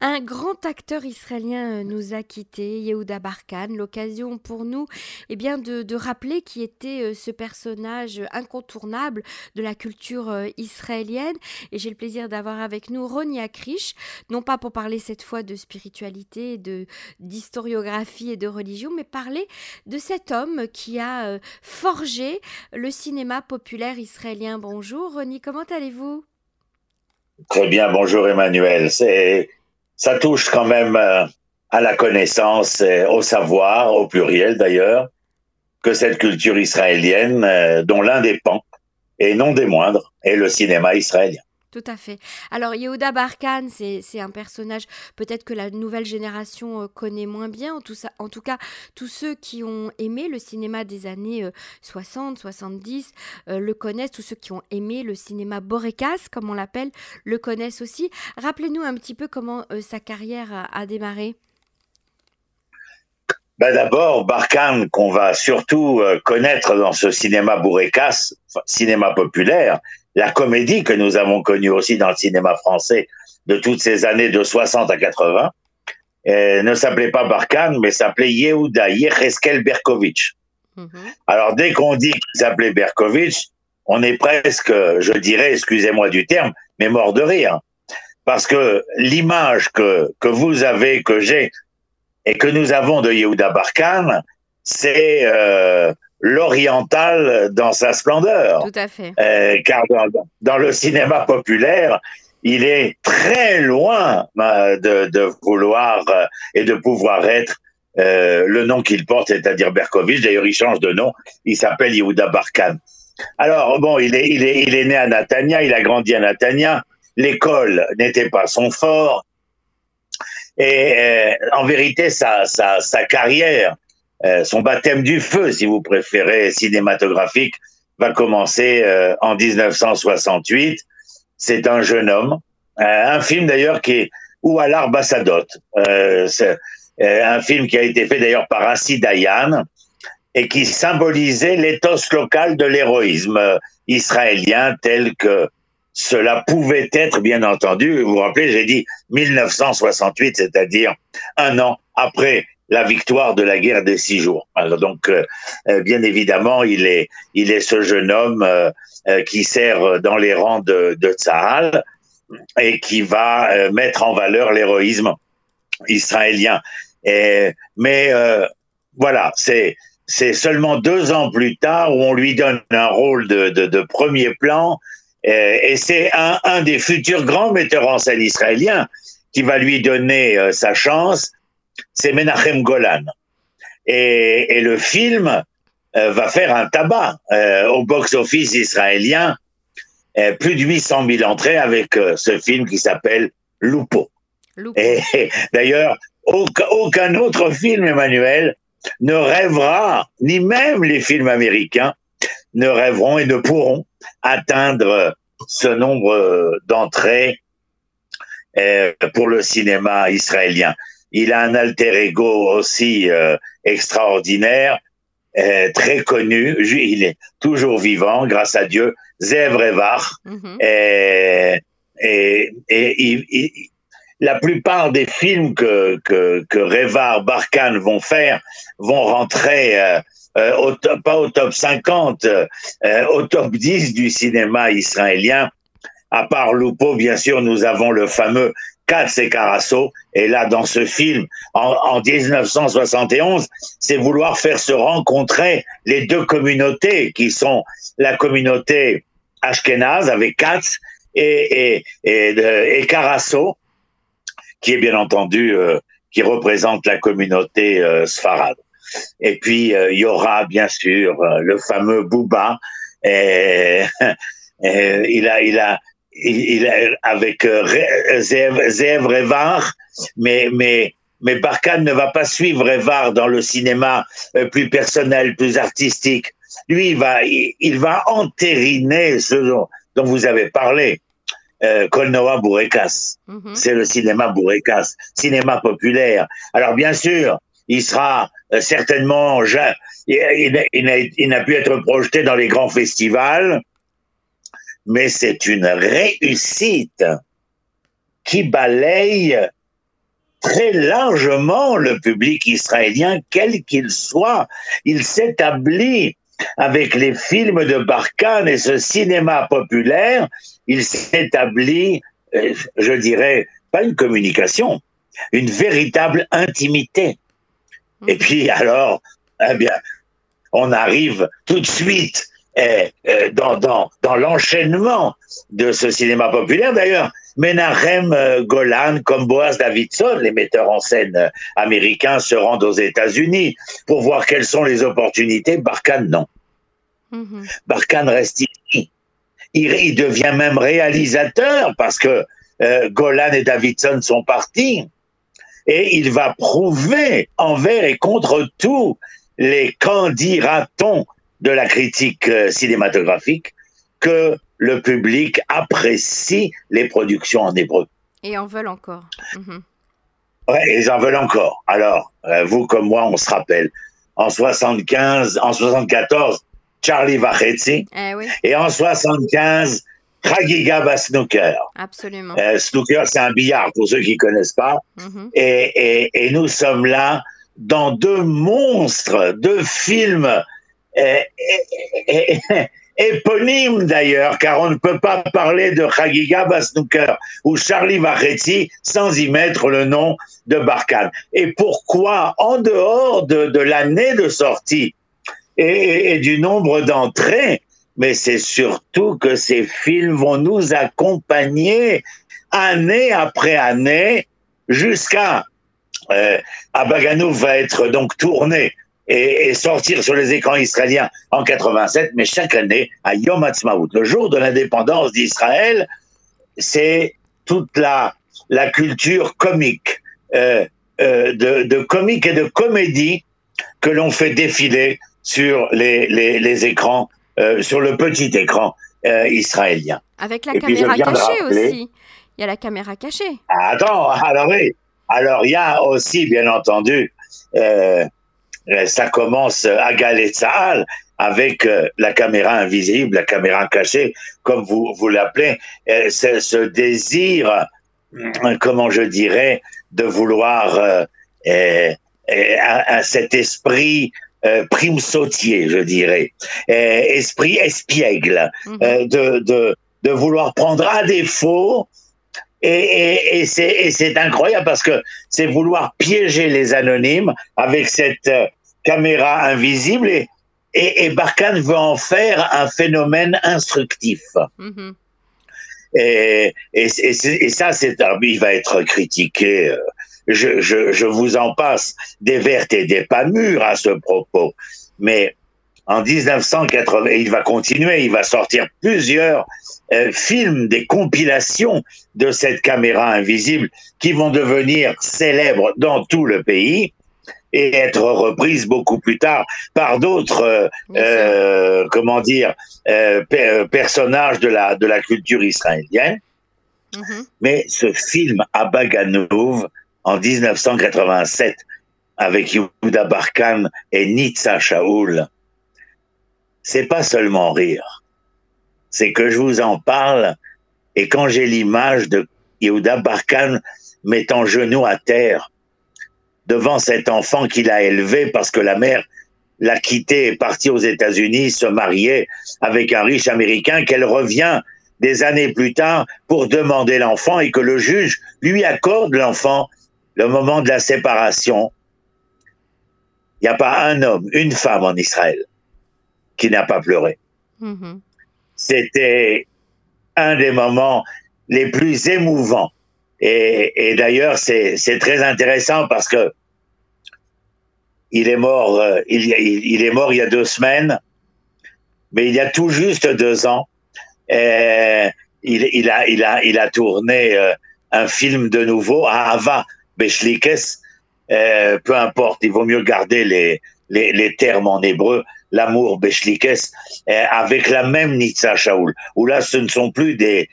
Un grand acteur israélien euh, nous a quittés, Yehuda Barkan. L'occasion pour nous eh bien, de, rappeler qui était euh, ce personnage incontournable de la culture euh, israélienne. Et j'ai le plaisir d'avoir avec nous Roni Akrish, non pas pour parler cette fois de spiritualité, de d'historiographie et de religion, mais parler de cet homme qui a forgé le cinéma populaire israélien. Bonjour Roni, comment allez-vous? Très bien, bonjour Emmanuel. C'est ça touche quand même euh, à la connaissance, au savoir, au pluriel d'ailleurs, que cette culture israélienne, euh, dont l'un des pans, et non des moindres, est le cinéma israélien. Tout à fait. Alors Yehuda Barkan, c'est un personnage peut-être que la nouvelle génération euh, connaît moins bien. En tout, cas, tous ceux qui ont aimé le cinéma des années 60, euh, 70 euh, le connaissent. Tous ceux qui ont aimé le cinéma Borekas, comme on l'appelle, le connaissent aussi. Rappelez-nous un petit peu comment sa carrière a, démarré. Ben D'abord, Barkan, qu'on va surtout connaître dans ce cinéma Bourrekas, cinéma populaire, la comédie que nous avons connue aussi dans le cinéma français de toutes ces années de 60 à 80 euh, ne s'appelait pas Barkan, mais s'appelait Yehuda Yecheskel Berkovitch. Mhm. Alors dès qu'on dit qu'il s'appelait Berkovitch, on est presque, je dirais, excusez-moi du terme, mais mort de rire. Parce que l'image que, que vous avez, que j'ai, et que nous avons de Yehuda Barkan, c'est euh, l'oriental dans sa splendeur. Tout à fait. Euh, car dans, le cinéma populaire, il est très loin euh, de, vouloir euh, et de pouvoir être le nom qu'il porte, c'est-à-dire Berkovitch. D'ailleurs, il change de nom. Il s'appelle Yehuda Barkan. Alors, bon, il est, il est, il est né à Natania, il a grandi à Natania. L'école n'était pas son fort. Et en vérité, sa, sa, sa carrière euh, son baptême du feu, si vous préférez, cinématographique, va commencer euh, en 1968. C'est un jeune homme, euh, un film d'ailleurs qui est ou à l'Arbassadot, un film qui a été fait d'ailleurs par Assi Dayan et qui symbolisait l'éthos local de l'héroïsme israélien tel que cela pouvait être, bien entendu. Vous vous rappelez, j'ai dit 1968, c'est-à-dire un an après la victoire de la guerre des six jours. Alors donc, euh, euh, bien évidemment, il est, il est ce jeune homme euh, qui sert dans les rangs de, de et qui va mettre en valeur l'héroïsme israélien. Et, mais voilà, c'est c'est seulement deux ans plus tard où on lui donne un rôle de, de, de premier plan et, c'est un, un des futurs grands metteurs en scène israéliens qui va lui donner sa chance c'est Menachem Golan. Et, le film euh, va faire un tabac euh, au box-office israélien, euh, plus de 800 000 entrées avec ce film qui s'appelle Lupo. Et d'ailleurs, aucun, autre film, Emmanuel, ne rêvera, ni même les films américains, ne rêveront et ne pourront atteindre ce nombre d'entrées pour le cinéma israélien. Il a un alter ego aussi euh, extraordinaire, euh, très connu. Il est toujours vivant, grâce à Dieu. Zev Revar. Mhm. et, et, la plupart des films que, que, que Revar, Barkan vont faire vont rentrer euh, au top, pas au top 50, au top 10 du cinéma israélien. À part Lupo, bien sûr, nous avons le fameux Katz et Carasso. Et là, dans ce film, en, 1971, c'est vouloir faire se rencontrer les deux communautés qui sont la communauté ashkénaze avec Katz et, et, et Carasso, qui est bien entendu, euh, qui représente la communauté euh, sfarade. Et puis, euh, il y aura bien sûr euh, le fameux Bouba. Il a, il a, il, avec euh, Zev, Revar, mais, mais, mais Barkhane ne va pas suivre Revar dans le cinéma euh, plus personnel, plus artistique. Lui, il va, il, va entériner ce dont, vous avez parlé. Euh, Kolnoa Bourekas. Mhm. C'est le cinéma Bourekas, cinéma populaire. Alors bien sûr, il sera euh, certainement, il, il n'a pu être projeté dans les grands festivals, mais c'est une réussite qui balaye très largement le public israélien, quel qu'il soit. Il s'établit avec les films de Barkhane et ce cinéma populaire, il s'établit, euh, je dirais, pas une communication, une véritable intimité. Mmh. Et puis alors, eh bien, on arrive tout de suite dans, dans, dans l'enchaînement de ce cinéma populaire. D'ailleurs, Menachem euh, Golan comme Boaz Davidson, les metteurs en scène euh, américains, se rendent aux États-Unis pour voir quelles sont les opportunités. Barkhane, non. Mm-hmm. Barkhane reste ici. Il, devient même réalisateur parce que euh, Golan et Davidson sont partis. Et il va prouver envers et contre tous les candidatons de la critique cinématographique que le public apprécie les productions en hébreu. Et en veulent encore. Mhm. Ouais, ils en veulent encore. Alors, euh, vous comme moi, on se rappelle. En 75, en 74, Charlie Vachetzi. Eh oui. Et en 75, Chagiga Snooker. Absolument. Euh, snooker, c'est un billard pour ceux qui ne connaissent pas. Mhm. et, et, et, nous sommes là dans deux monstres, deux films. Et, éponyme d'ailleurs, car on ne peut pas parler de Chagiga Basnouker ou Charlie Vachetti sans y mettre le nom de Barkhane. Et pourquoi, en dehors de, l'année de sortie et, du nombre d'entrées, mais c'est surtout que ces films vont nous accompagner année après année jusqu'à euh, va être donc tourné et, sortir sur les écrans israéliens en 87, mais chaque année, à Yom Ha'atzmaut, le jour de l'indépendance d'Israël, c'est toute la, la culture comique, euh, euh, de, de comique et de comédie que l'on fait défiler sur les, les, les écrans, euh, sur le petit écran israélien. Avec la caméra cachée aussi. Il y a la caméra cachée. Attends, alors oui. Alors il y a aussi, bien entendu, ça commence à Galetzaal avec euh, la caméra invisible, la caméra cachée, comme vous, vous l'appelez, euh, ce désir, comment je dirais, de vouloir à, cet esprit prime sautier, je dirais, esprit espiègle, mhm. de, de, de vouloir prendre à défaut. Et, et, c'est incroyable parce que c'est vouloir piéger les anonymes avec cette euh, caméra invisible et, et, Barkhane veut en faire un phénomène instructif. Mm-hmm. Et, et, ça, c'est il va être critiqué. Je, je, je, vous en passe des vertes et des pas mûres à ce propos. Mais en 1980, il va continuer, il va sortir plusieurs euh, films, des compilations de cette caméra invisible qui vont devenir célèbres dans tout le pays et être reprises beaucoup plus tard par d'autres, euh, euh comment dire, euh, personnages de la de la culture israélienne. Mm-hmm. Mais ce film Abba Ganouv en 1987 avec Yehuda Barkan et Nitsa Shaoul, c'est pas seulement rire. C'est que je vous en parle et quand j'ai l'image de Yehuda Barkan mettant genou à terre devant cet enfant qu'il a élevé parce que la mère l'a quitté et partie aux États-Unis, se marier avec un riche américain, qu'elle revient des années plus tard pour demander l'enfant et que le juge lui accorde l'enfant le moment de la séparation. Il n'y a pas un homme, une femme en Israël qui n'a pas pleuré. Mm-hmm. C'était un des moments les plus émouvants. Et, d'ailleurs, c'est très intéressant parce que il est mort, euh, il, est mort il y a deux semaines, mais il y a tout juste deux ans, il, il, a, il, a, il a tourné euh, un film de nouveau, Ava Beshlikes. Euh, peu importe, il vaut mieux garder les, les, les termes en hébreu l'amour Beshlikes, euh, avec la même Nitsa Shaoul, où là, ce ne sont plus des,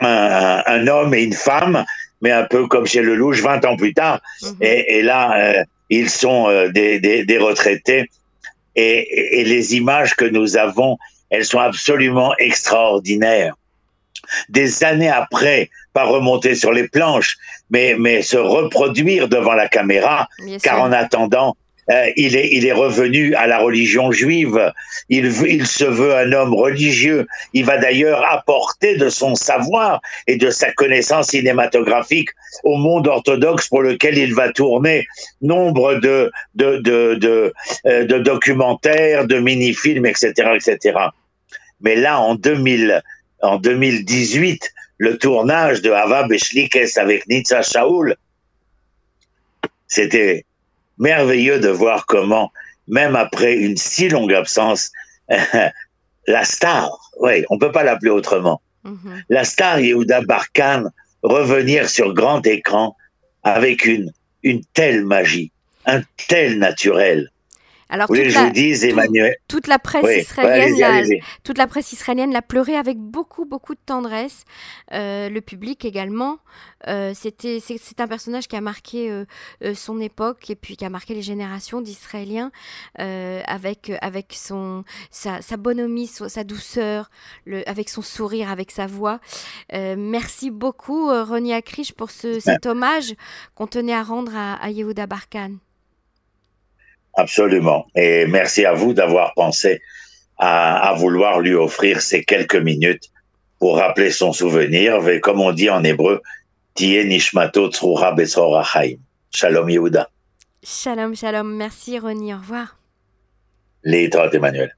un, homme et une femme, mais un peu comme chez Lelouch 20 ans plus tard. Mhm. et, là, euh, ils sont euh, des, des, retraités. Et, et, les images que nous avons, elles sont absolument extraordinaires. des années après, pas remonter sur les planches, mais, mais se reproduire devant la caméra, car en attendant, euh, il, est, il est revenu à la religion juive. Il, il se veut un homme religieux. Il va d'ailleurs apporter de son savoir et de sa connaissance cinématographique au monde orthodoxe pour lequel il va tourner nombre de, de, de, de, euh, documentaires, de mini-films, etc., etc. Mais là, en, 2000, en 2018, le tournage de Hava Beshlikes avec Nitsa Shaul, c'était merveilleux de voir comment, même après une si longue absence, la star, oui, on peut pas l'appeler autrement, mhm. la star Yehuda Barkan revenir sur grand écran avec une, une telle magie, un tel naturel, alors, toute, la, toute la presse israélienne, toute la presse israélienne l'a pleuré avec beaucoup, beaucoup de tendresse. Euh, le public également. Euh, c'était, c'est, un personnage qui a marqué euh, son époque et puis qui a marqué les générations d'Israéliens avec avec son sa, bonhomie, sa douceur, le, avec son sourire, avec sa voix. merci beaucoup, Roni Akrish, pour ce, cet hommage qu'on tenait à rendre à, à Yehuda Barkan. Absolument. Et merci à vous d'avoir pensé à, vouloir lui offrir ces quelques minutes pour rappeler son souvenir. Et comme on dit en hébreu, Tie Nishmato Tzrura Shalom Yehuda. Shalom, shalom. Merci Ronnie. Au revoir. Les Emmanuel.